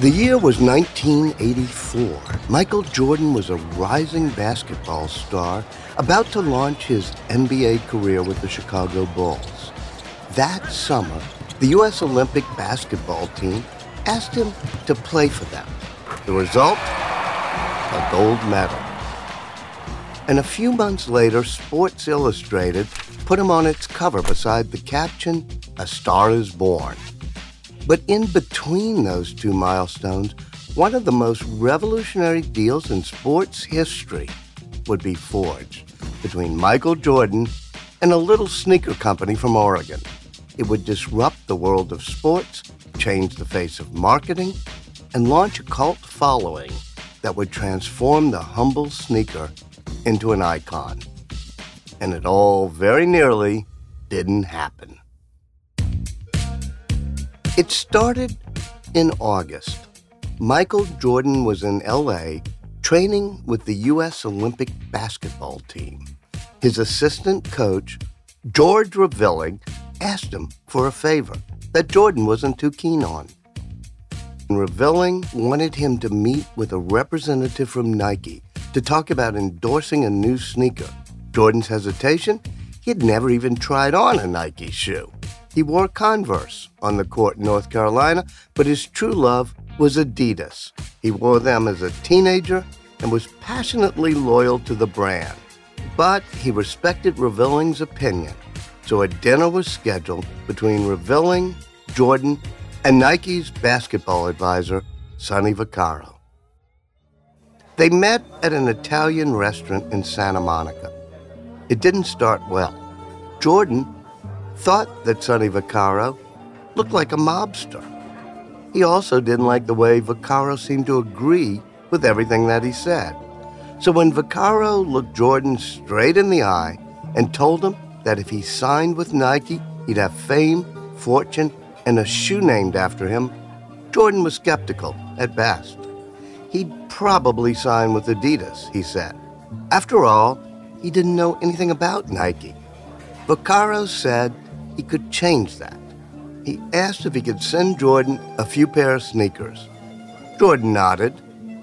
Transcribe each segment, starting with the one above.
The year was 1984. Michael Jordan was a rising basketball star about to launch his NBA career with the Chicago Bulls. That summer, the U.S. Olympic basketball team asked him to play for them. The result? A gold medal. And a few months later, Sports Illustrated put him on its cover beside the caption, A Star is Born. But in between those two milestones, one of the most revolutionary deals in sports history would be forged between Michael Jordan and a little sneaker company from Oregon. It would disrupt the world of sports, change the face of marketing, and launch a cult following that would transform the humble sneaker into an icon. And it all very nearly didn't happen. It started in August. Michael Jordan was in LA training with the U.S. Olympic basketball team. His assistant coach, George Raveling, asked him for a favor that Jordan wasn't too keen on. Raveling wanted him to meet with a representative from Nike to talk about endorsing a new sneaker. Jordan's hesitation? He had never even tried on a Nike shoe. He wore Converse on the court in North Carolina, but his true love was Adidas. He wore them as a teenager and was passionately loyal to the brand. But he respected Raveling's opinion, so a dinner was scheduled between Raveling, Jordan, and Nike's basketball advisor, Sonny Vaccaro. They met at an Italian restaurant in Santa Monica. It didn't start well. Jordan thought that Sonny Vaccaro looked like a mobster. He also didn't like the way Vaccaro seemed to agree with everything that he said. So when Vaccaro looked Jordan straight in the eye and told him that if he signed with Nike, he'd have fame, fortune, and a shoe named after him, Jordan was skeptical at best. He'd probably sign with Adidas, he said. After all, he didn't know anything about Nike. Vaccaro said he could change that. He asked if he could send Jordan a few pair of sneakers. Jordan nodded,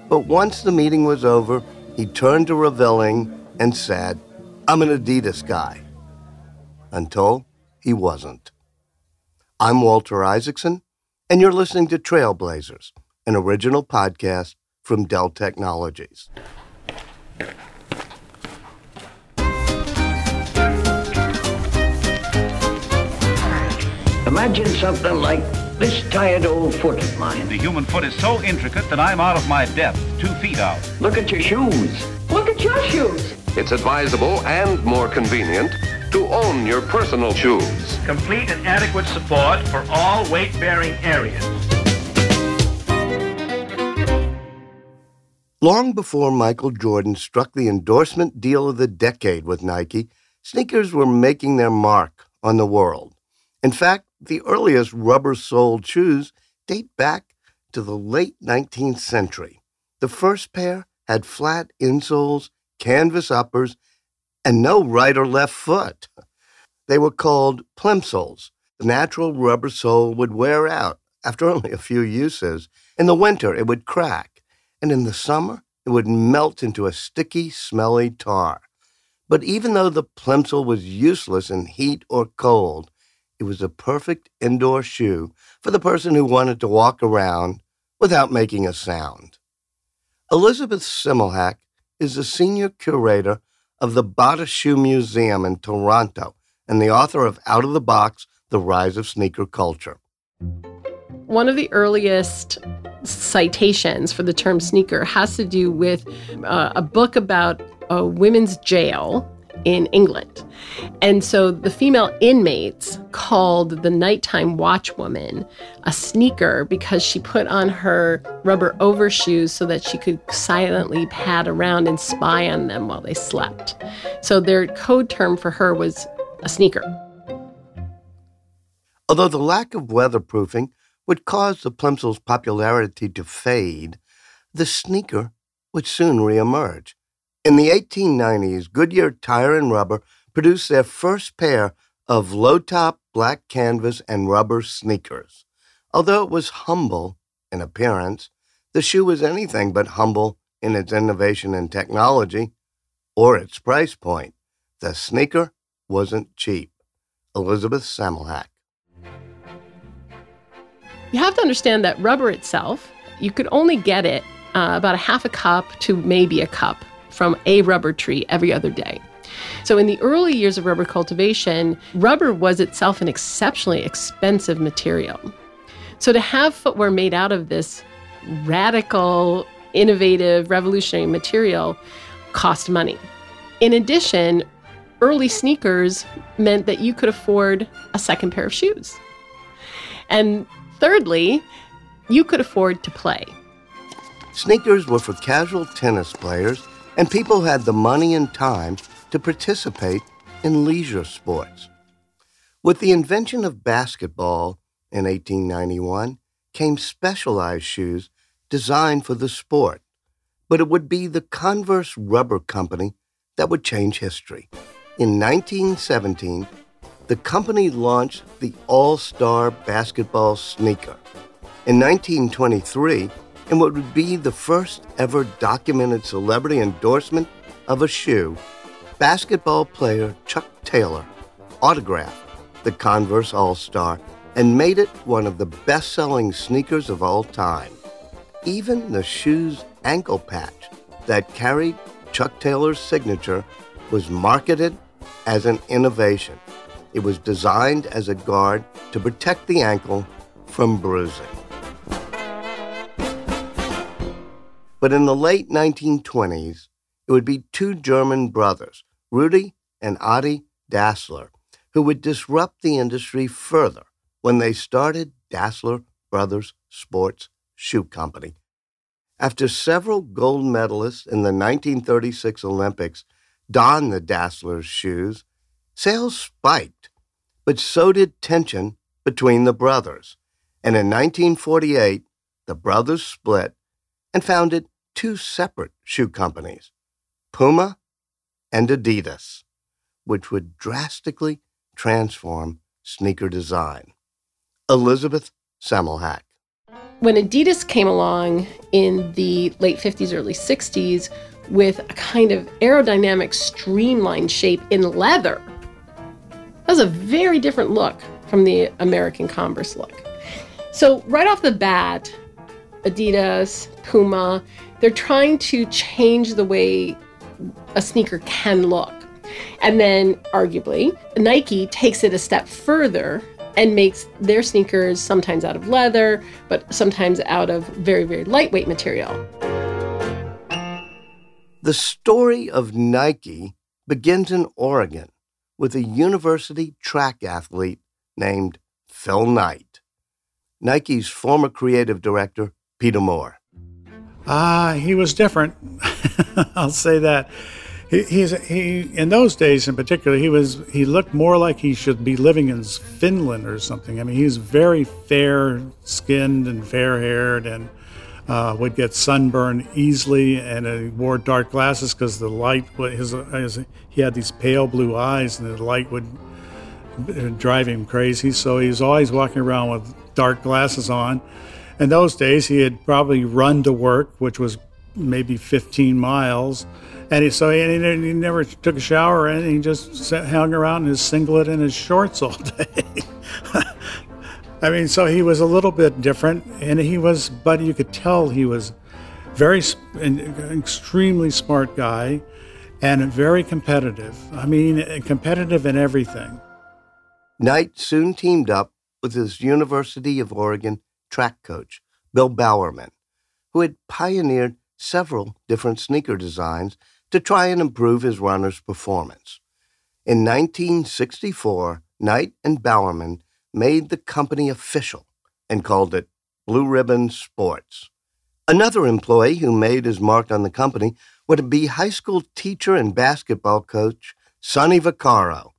but once the meeting was over, he turned to Raveling and said, I'm an Adidas guy. Until he wasn't. I'm Walter Isaacson, and you're listening to Trailblazers, an original podcast from Dell Technologies. Imagine something like this tired old foot of mine. The human foot is so intricate that I'm out of my depth, two feet out. Look at your shoes. Look at your shoes. It's advisable and more convenient to own your personal shoes. Complete and adequate support for all weight-bearing areas. Long before Michael Jordan struck the endorsement deal of the decade with Nike, sneakers were making their mark on the world. In fact, the earliest rubber soled shoes date back to the late 19th century. The first pair had flat insoles, canvas uppers, and no right or left foot. They were called plimsolls. The natural rubber sole would wear out after only a few uses. In the winter, it would crack, and in the summer, it would melt into a sticky, smelly tar. But even though the plimsoll was useless in heat or cold, it was a perfect indoor shoe for the person who wanted to walk around without making a sound. Elizabeth Semmelhack is the senior curator of the Bata Shoe Museum in Toronto and the author of Out of the Box The Rise of Sneaker Culture. One of the earliest citations for the term sneaker has to do with uh, a book about a women's jail in England. And so the female inmates called the nighttime watchwoman a sneaker because she put on her rubber overshoes so that she could silently pad around and spy on them while they slept. So their code term for her was a sneaker. Although the lack of weatherproofing would cause the plimsoll's popularity to fade, the sneaker would soon reemerge. In the 1890s, Goodyear Tire and Rubber produced their first pair of low top black canvas and rubber sneakers. Although it was humble, in appearance, the shoe was anything but humble in its innovation and technology or its price point. The sneaker wasn't cheap. Elizabeth Semmelhack. You have to understand that rubber itself, you could only get it uh, about a half a cup to maybe a cup from a rubber tree every other day. So, in the early years of rubber cultivation, rubber was itself an exceptionally expensive material. So, to have footwear made out of this radical, innovative, revolutionary material cost money. In addition, early sneakers meant that you could afford a second pair of shoes. And thirdly, you could afford to play. Sneakers were for casual tennis players and people had the money and time to participate in leisure sports. With the invention of basketball in 1891 came specialized shoes designed for the sport, but it would be the Converse Rubber Company that would change history. In 1917, the company launched the All Star basketball sneaker. In 1923, in what would be the first ever documented celebrity endorsement of a shoe, basketball player Chuck Taylor autographed the Converse All Star and made it one of the best selling sneakers of all time. Even the shoe's ankle patch that carried Chuck Taylor's signature was marketed as an innovation. It was designed as a guard to protect the ankle from bruising. But in the late 1920s, it would be two German brothers, Rudi and Adi Dassler, who would disrupt the industry further when they started Dassler Brothers Sports Shoe Company. After several gold medalists in the 1936 Olympics donned the Dassler's shoes, sales spiked, but so did tension between the brothers. And in 1948, the brothers split and founded two separate shoe companies, Puma and Adidas, which would drastically transform sneaker design. Elizabeth Semmelhack. When Adidas came along in the late 50s, early 60s with a kind of aerodynamic streamlined shape in leather, that was a very different look from the American Converse look. So, right off the bat, Adidas, Puma, they're trying to change the way a sneaker can look. And then, arguably, Nike takes it a step further and makes their sneakers sometimes out of leather, but sometimes out of very, very lightweight material. The story of Nike begins in Oregon with a university track athlete named Phil Knight. Nike's former creative director, Peter Moore. Ah, uh, he was different. I'll say that. He, he's he in those days in particular. He was he looked more like he should be living in Finland or something. I mean, he's very fair skinned and fair haired and uh, would get sunburned easily, and he wore dark glasses because the light his, his he had these pale blue eyes, and the light would uh, drive him crazy. So he was always walking around with dark glasses on. In those days, he had probably run to work, which was maybe 15 miles. And he, so he, he never took a shower and he just sat, hung around in his singlet and his shorts all day. I mean, so he was a little bit different, and he was, but you could tell he was very, an extremely smart guy and very competitive. I mean, competitive in everything. Knight soon teamed up with his University of Oregon track coach, Bill Bowerman, who had pioneered several different sneaker designs to try and improve his runner's performance. In 1964, Knight and Bowerman made the company official and called it Blue Ribbon Sports. Another employee who made his mark on the company would be high school teacher and basketball coach Sonny Vaccaro.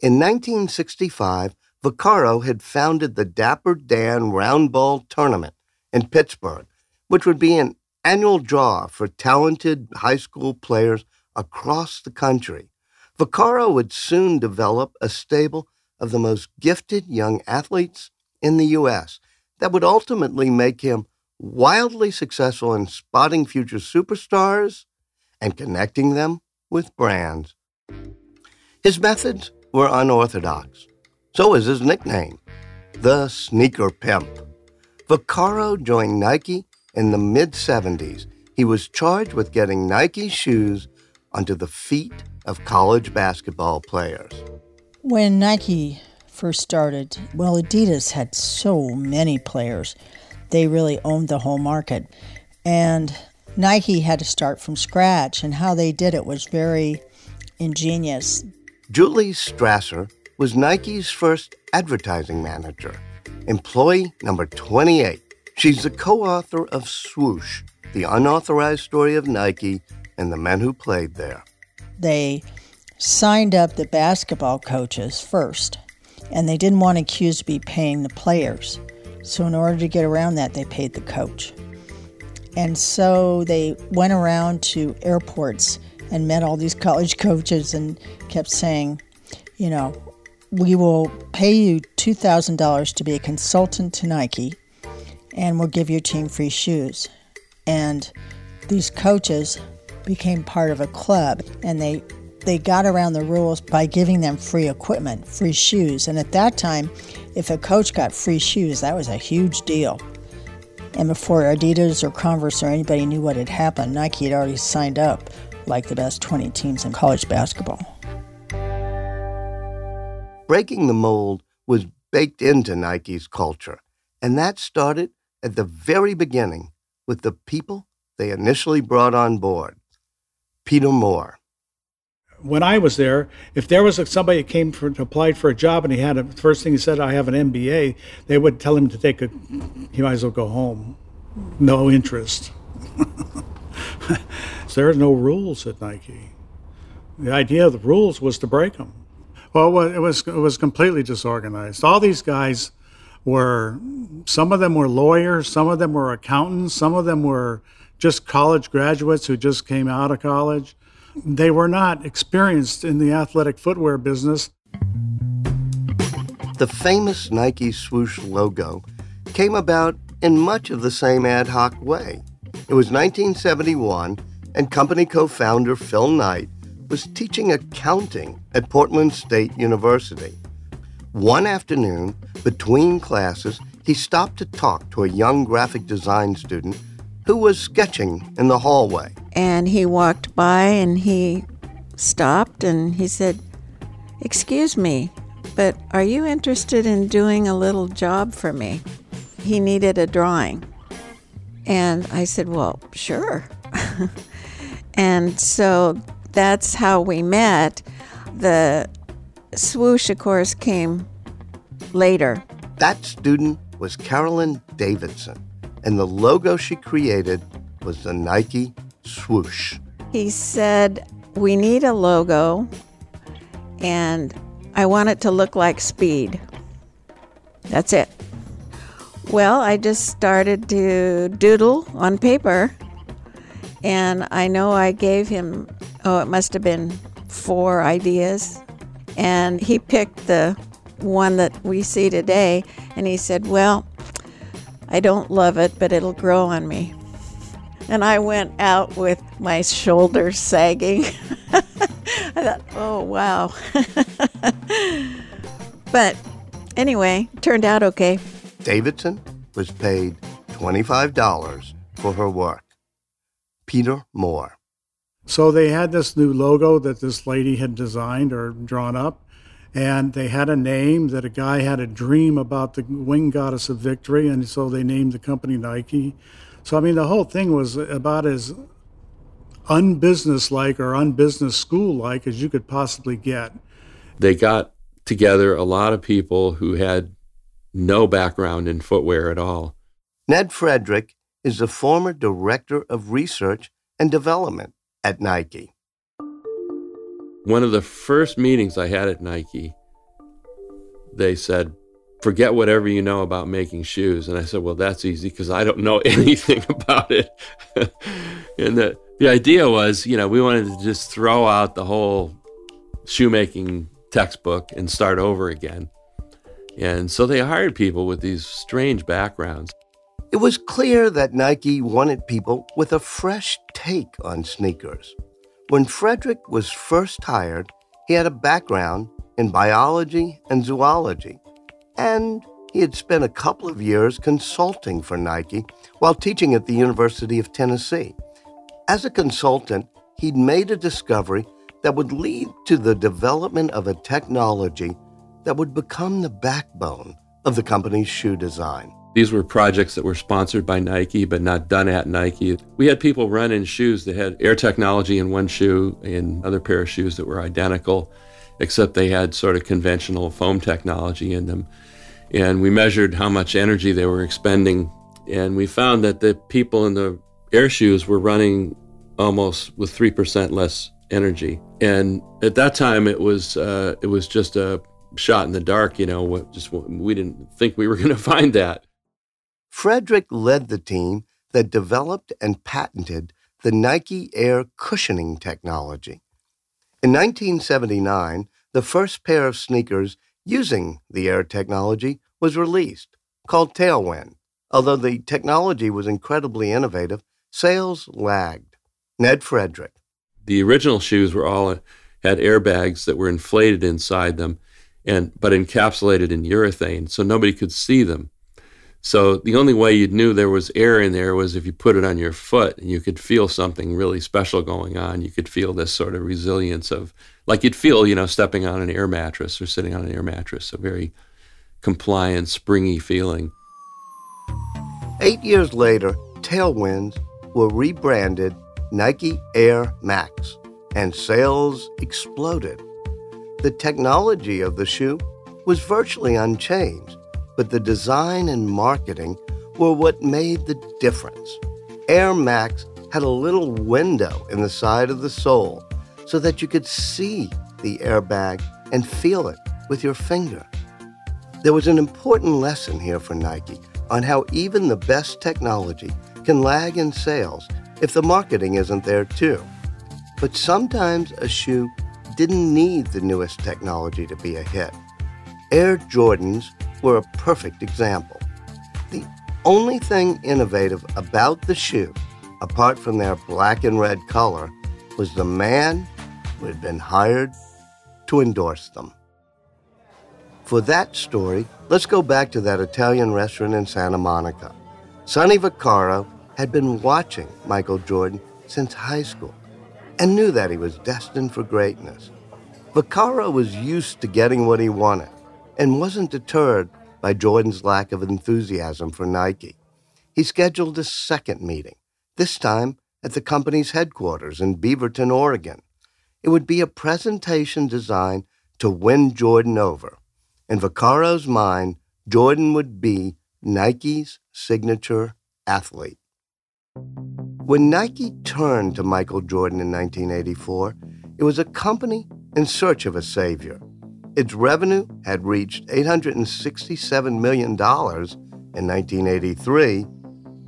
In 1965, Vaccaro had founded the Dapper Dan Round Ball Tournament in Pittsburgh, which would be an annual draw for talented high school players across the country. Vaccaro would soon develop a stable of the most gifted young athletes in the U.S. that would ultimately make him wildly successful in spotting future superstars and connecting them with brands. His methods were unorthodox. So is his nickname, the Sneaker Pimp. Vaccaro joined Nike in the mid 70s. He was charged with getting Nike shoes onto the feet of college basketball players. When Nike first started, well, Adidas had so many players. They really owned the whole market. And Nike had to start from scratch, and how they did it was very ingenious. Julie Strasser was Nike's first advertising manager, employee number 28. She's the co author of Swoosh, the unauthorized story of Nike and the men who played there. They signed up the basketball coaches first, and they didn't want accused to be paying the players. So, in order to get around that, they paid the coach. And so they went around to airports and met all these college coaches and kept saying, you know, we will pay you $2,000 to be a consultant to Nike and we'll give your team free shoes. And these coaches became part of a club and they they got around the rules by giving them free equipment, free shoes. And at that time, if a coach got free shoes, that was a huge deal. And before Adidas or Converse or anybody knew what had happened, Nike had already signed up like the best 20 teams in college basketball. Breaking the mold was baked into Nike's culture, and that started at the very beginning with the people they initially brought on board. Peter Moore. When I was there, if there was somebody that came for, applied for a job and he had a first thing he said, "I have an MBA," they would tell him to take a. He might as well go home. No interest. so there's no rules at Nike. The idea of the rules was to break them. Well, it was it was completely disorganized. All these guys were some of them were lawyers, some of them were accountants, some of them were just college graduates who just came out of college. They were not experienced in the athletic footwear business. The famous Nike swoosh logo came about in much of the same ad hoc way. It was 1971, and company co founder Phil Knight was teaching accounting at Portland State University. One afternoon, between classes, he stopped to talk to a young graphic design student who was sketching in the hallway. And he walked by and he stopped and he said, Excuse me, but are you interested in doing a little job for me? He needed a drawing. And I said, Well, sure. and so that's how we met. The swoosh, of course, came later. That student was Carolyn Davidson, and the logo she created was the Nike swoosh. He said, We need a logo, and I want it to look like speed. That's it. Well, I just started to doodle on paper, and I know I gave him oh, it must have been four ideas. And he picked the one that we see today, and he said, Well, I don't love it, but it'll grow on me. And I went out with my shoulders sagging. I thought, oh, wow. but anyway, turned out okay. Davidson was paid $25 for her work. Peter Moore. So they had this new logo that this lady had designed or drawn up, and they had a name that a guy had a dream about the wing goddess of victory, and so they named the company Nike. So I mean, the whole thing was about as unbusinesslike or unbusiness school like as you could possibly get. They got together a lot of people who had no background in footwear at all. Ned Frederick is the former director of research and development at Nike. One of the first meetings I had at Nike, they said, forget whatever you know about making shoes. And I said, well, that's easy because I don't know anything about it. and the, the idea was, you know, we wanted to just throw out the whole shoemaking textbook and start over again. And so they hired people with these strange backgrounds. It was clear that Nike wanted people with a fresh take on sneakers. When Frederick was first hired, he had a background in biology and zoology, and he had spent a couple of years consulting for Nike while teaching at the University of Tennessee. As a consultant, he'd made a discovery that would lead to the development of a technology that would become the backbone of the company's shoe design. These were projects that were sponsored by Nike, but not done at Nike. We had people run in shoes that had air technology in one shoe and other pair of shoes that were identical, except they had sort of conventional foam technology in them. And we measured how much energy they were expending. And we found that the people in the air shoes were running almost with 3% less energy. And at that time, it was, uh, it was just a shot in the dark, you know, just we didn't think we were going to find that. Frederick led the team that developed and patented the Nike Air cushioning technology. In 1979, the first pair of sneakers using the Air technology was released, called Tailwind. Although the technology was incredibly innovative, sales lagged. Ned Frederick. The original shoes were all had airbags that were inflated inside them and but encapsulated in urethane so nobody could see them. So the only way you knew there was air in there was if you put it on your foot and you could feel something really special going on. You could feel this sort of resilience of, like you'd feel, you know, stepping on an air mattress or sitting on an air mattress, a very compliant, springy feeling. Eight years later, Tailwinds were rebranded Nike Air Max, and sales exploded. The technology of the shoe was virtually unchanged but the design and marketing were what made the difference. Air Max had a little window in the side of the sole so that you could see the airbag and feel it with your finger. There was an important lesson here for Nike on how even the best technology can lag in sales if the marketing isn't there too. But sometimes a shoe didn't need the newest technology to be a hit. Air Jordans were a perfect example. The only thing innovative about the shoe, apart from their black and red color, was the man who had been hired to endorse them. For that story, let's go back to that Italian restaurant in Santa Monica. Sonny Vaccaro had been watching Michael Jordan since high school and knew that he was destined for greatness. Vaccaro was used to getting what he wanted and wasn't deterred by Jordan's lack of enthusiasm for Nike. He scheduled a second meeting, this time at the company's headquarters in Beaverton, Oregon. It would be a presentation designed to win Jordan over. In Vaccaro's mind, Jordan would be Nike's signature athlete. When Nike turned to Michael Jordan in 1984, it was a company in search of a savior. Its revenue had reached $867 million in 1983,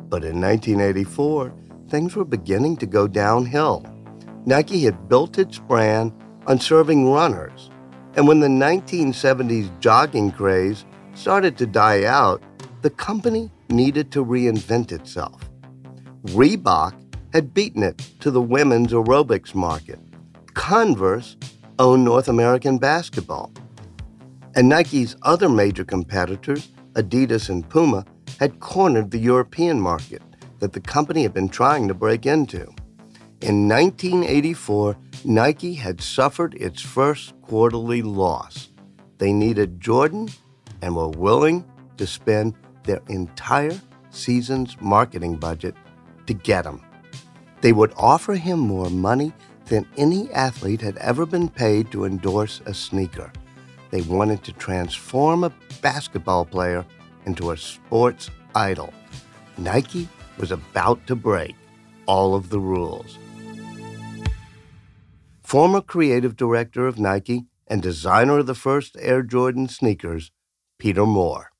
but in 1984, things were beginning to go downhill. Nike had built its brand on serving runners, and when the 1970s jogging craze started to die out, the company needed to reinvent itself. Reebok had beaten it to the women's aerobics market. Converse owned North American basketball. And Nike's other major competitors, Adidas and Puma, had cornered the European market that the company had been trying to break into. In 1984, Nike had suffered its first quarterly loss. They needed Jordan and were willing to spend their entire season's marketing budget to get him. They would offer him more money than any athlete had ever been paid to endorse a sneaker. They wanted to transform a basketball player into a sports idol. Nike was about to break all of the rules. Former creative director of Nike and designer of the first Air Jordan sneakers, Peter Moore.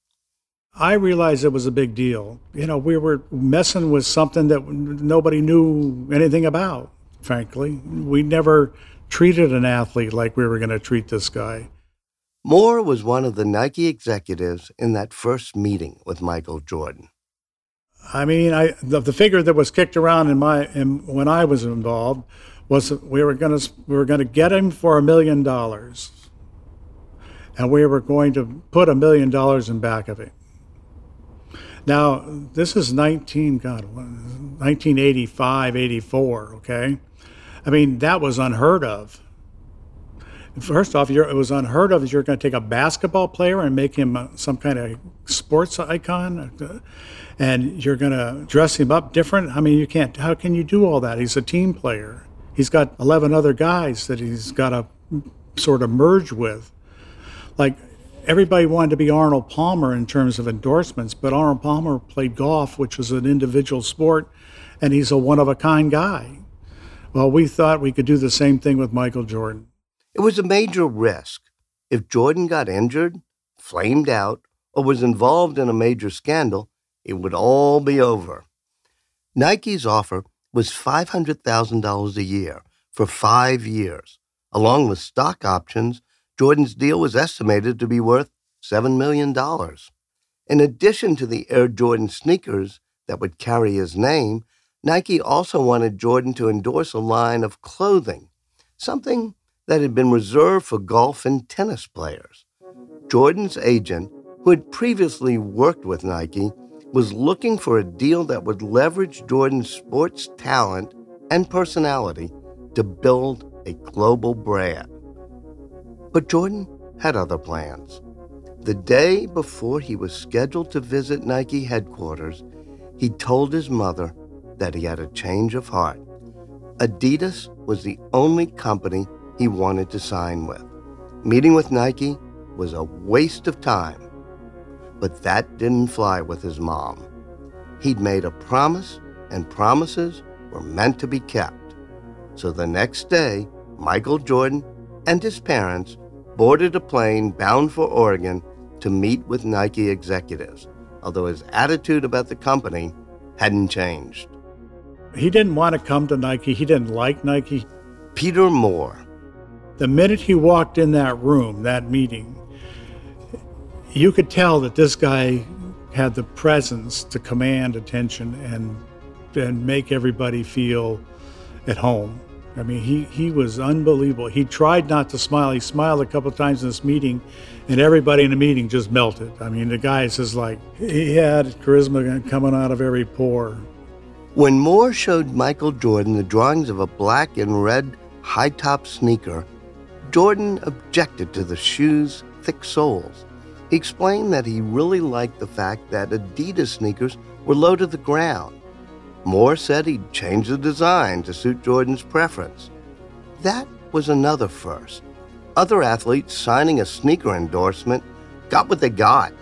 I realized it was a big deal. You know, we were messing with something that nobody knew anything about frankly. We never treated an athlete like we were going to treat this guy. Moore was one of the Nike executives in that first meeting with Michael Jordan. I mean, I the, the figure that was kicked around in my in, when I was involved was we were going to we were going to get him for a million dollars, and we were going to put a million dollars in back of it. Now, this is 19 God, 1985, 84. Okay, I mean that was unheard of. First off, it was unheard of. That you're going to take a basketball player and make him uh, some kind of sports icon, uh, and you're going to dress him up different. I mean, you can't. How can you do all that? He's a team player. He's got 11 other guys that he's got to sort of merge with. Like everybody wanted to be Arnold Palmer in terms of endorsements, but Arnold Palmer played golf, which was an individual sport, and he's a one of a kind guy. Well, we thought we could do the same thing with Michael Jordan. It was a major risk. If Jordan got injured, flamed out, or was involved in a major scandal, it would all be over. Nike's offer was $500,000 a year for five years. Along with stock options, Jordan's deal was estimated to be worth $7 million. In addition to the Air Jordan sneakers that would carry his name, Nike also wanted Jordan to endorse a line of clothing, something that had been reserved for golf and tennis players. Jordan's agent, who had previously worked with Nike, was looking for a deal that would leverage Jordan's sports talent and personality to build a global brand. But Jordan had other plans. The day before he was scheduled to visit Nike headquarters, he told his mother that he had a change of heart. Adidas was the only company he wanted to sign with. Meeting with Nike was a waste of time, but that didn't fly with his mom. He'd made a promise, and promises were meant to be kept. So the next day, Michael Jordan and his parents boarded a plane bound for Oregon to meet with Nike executives, although his attitude about the company hadn't changed. He didn't want to come to Nike. He didn't like Nike. Peter Moore, the minute he walked in that room, that meeting, you could tell that this guy had the presence to command attention and and make everybody feel at home. I mean, he, he was unbelievable. He tried not to smile. He smiled a couple times in this meeting, and everybody in the meeting just melted. I mean, the guy says like he had charisma coming out of every pore. When Moore showed Michael Jordan the drawings of a black and red high top sneaker Jordan objected to the shoe's thick soles. He explained that he really liked the fact that Adidas sneakers were low to the ground. Moore said he'd change the design to suit Jordan's preference. That was another first. Other athletes signing a sneaker endorsement got what they got.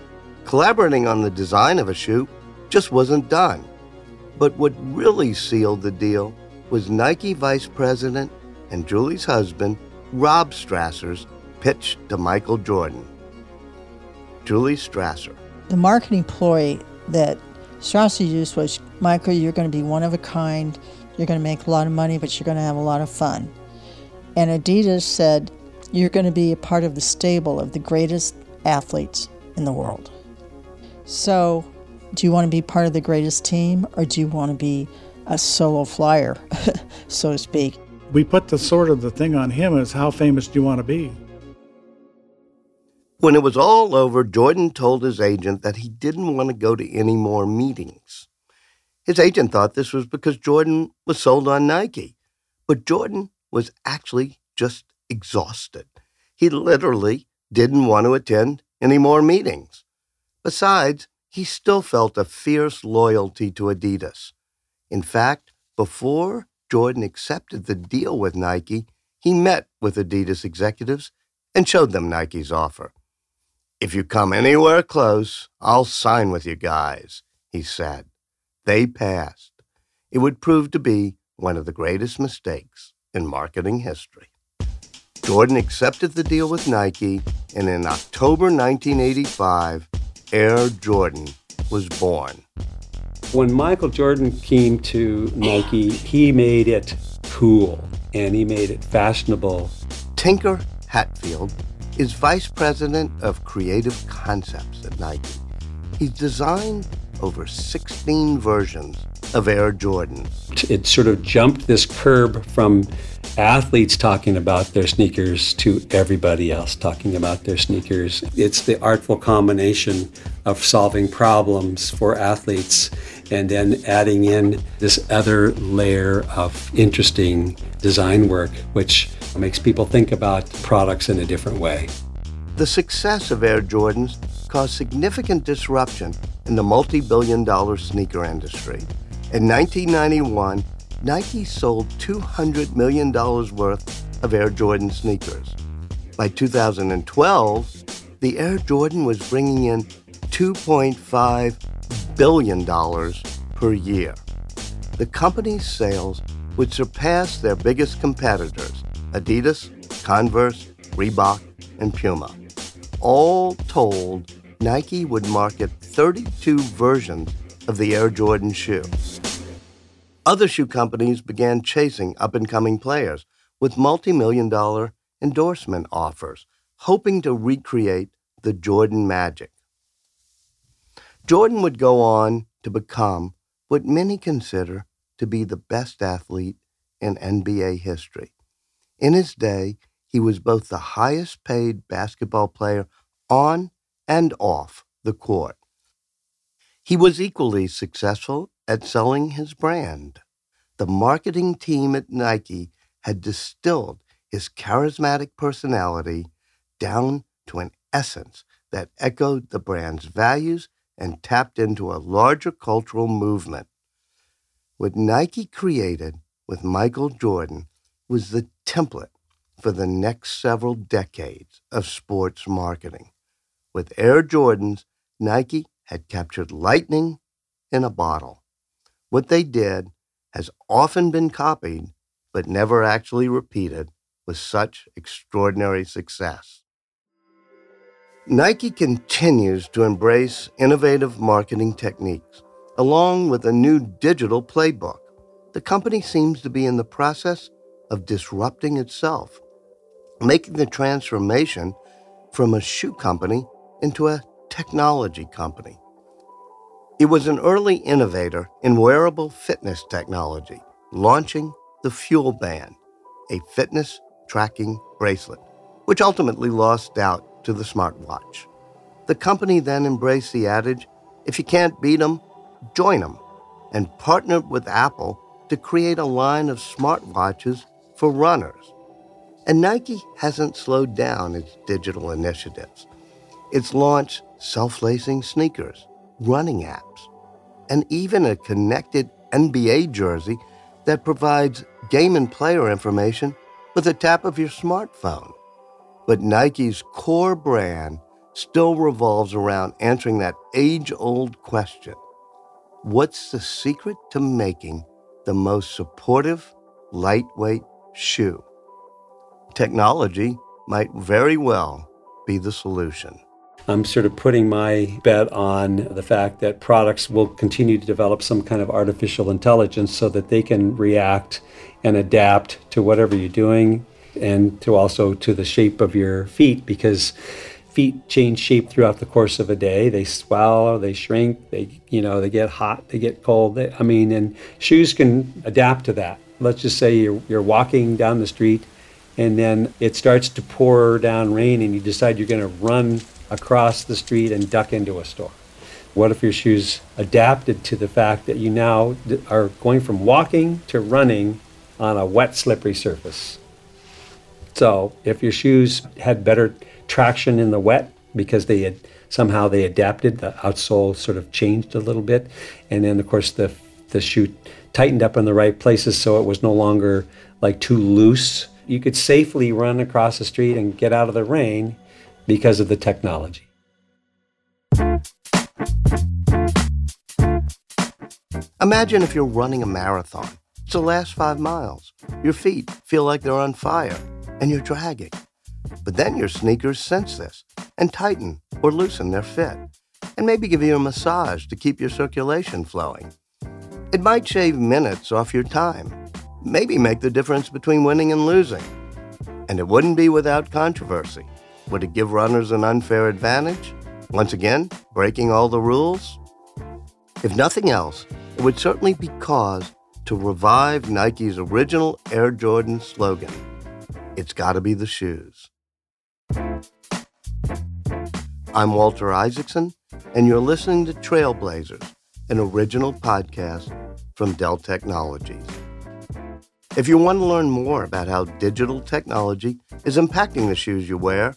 Collaborating on the design of a shoe just wasn't done. But what really sealed the deal was Nike vice president and Julie's husband, Rob Strasser's pitch to Michael Jordan. Julie Strasser. The marketing ploy that Strasser used was Michael, you're going to be one of a kind, you're going to make a lot of money, but you're going to have a lot of fun. And Adidas said, you're going to be a part of the stable of the greatest athletes in the world. So, do you want to be part of the greatest team or do you want to be a solo flyer, so to speak? we put the sort of the thing on him as how famous do you want to be? When it was all over, Jordan told his agent that he didn't want to go to any more meetings. His agent thought this was because Jordan was sold on Nike, but Jordan was actually just exhausted. He literally didn't want to attend any more meetings. Besides, he still felt a fierce loyalty to Adidas. In fact, before Jordan accepted the deal with Nike, he met with Adidas executives and showed them Nike's offer. If you come anywhere close, I'll sign with you guys, he said. They passed. It would prove to be one of the greatest mistakes in marketing history. Jordan accepted the deal with Nike, and in October 1985, Air Jordan was born. When Michael Jordan came to Nike, he made it cool and he made it fashionable. Tinker Hatfield is vice president of creative concepts at Nike. He's designed over 16 versions of Air Jordan. It sort of jumped this curb from athletes talking about their sneakers to everybody else talking about their sneakers. It's the artful combination of solving problems for athletes and then adding in this other layer of interesting design work, which makes people think about products in a different way. The success of Air Jordans caused significant disruption in the multi billion dollar sneaker industry. In 1991, Nike sold $200 million worth of Air Jordan sneakers. By 2012, the Air Jordan was bringing in $2.5 billion per year. The company's sales would surpass their biggest competitors Adidas, Converse, Reebok, and Puma. All told, Nike would market 32 versions of the Air Jordan shoe. Other shoe companies began chasing up and coming players with multi million dollar endorsement offers, hoping to recreate the Jordan magic. Jordan would go on to become what many consider to be the best athlete in NBA history. In his day, he was both the highest paid basketball player on and off the court. He was equally successful at selling his brand. The marketing team at Nike had distilled his charismatic personality down to an essence that echoed the brand's values and tapped into a larger cultural movement. What Nike created with Michael Jordan was the template for the next several decades of sports marketing. With Air Jordans, Nike had captured lightning in a bottle. What they did has often been copied, but never actually repeated with such extraordinary success. Nike continues to embrace innovative marketing techniques, along with a new digital playbook. The company seems to be in the process of disrupting itself, making the transformation from a shoe company into a technology company. It was an early innovator in wearable fitness technology, launching the FuelBand, a fitness tracking bracelet, which ultimately lost out to the smartwatch. The company then embraced the adage if you can't beat 'em, join 'em, and partnered with Apple to create a line of smartwatches for runners. And Nike hasn't slowed down its digital initiatives. It's launched self lacing sneakers running apps, and even a connected NBA jersey that provides game and player information with a tap of your smartphone. But Nike's core brand still revolves around answering that age old question What's the secret to making the most supportive, lightweight shoe? Technology might very well be the solution. I'm sort of putting my bet on the fact that products will continue to develop some kind of artificial intelligence so that they can react and adapt to whatever you're doing and to also to the shape of your feet because feet change shape throughout the course of a day. They swell they shrink they you know they get hot they get cold. They, i mean and shoes can adapt to that. Let's just say you're, you're walking down the street and then it starts to pour down rain and you decide you're going to run across the street and duck into a store? What if your shoes adapted to the fact that you now are going from walking to running on a wet, slippery surface? So, if your shoes had better traction in the wet because they had somehow they adapted, the outsole sort of changed a little bit, and then of course the the shoe tightened up in the right places so it was no longer like too loose. You could safely run across the street and get out of the rain because of the technology. Imagine if you're running a marathon. It's the last five miles. Your feet feel like they're on fire and you're dragging. But then your sneakers sense this and tighten or loosen their fit and maybe give you a massage to keep your circulation flowing. It might shave minutes off your time, maybe make the difference between winning and losing. And it wouldn't be without controversy. Would it give runners an unfair advantage? Once again, breaking all the rules? If nothing else, it would certainly be cause to revive Nike's original Air Jordan slogan It's gotta be the shoes. I'm Walter Isaacson, and you're listening to Trailblazers, an original podcast from Dell Technologies. If you want to learn more about how digital technology is impacting the shoes you wear,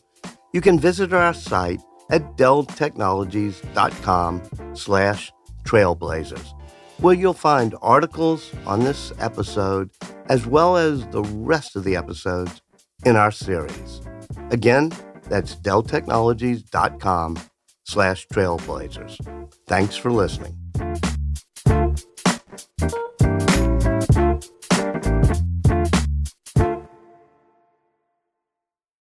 you can visit our site at delltechnologies.com slash trailblazers, where you'll find articles on this episode as well as the rest of the episodes in our series. Again, that's delltechnologies.com slash trailblazers. Thanks for listening.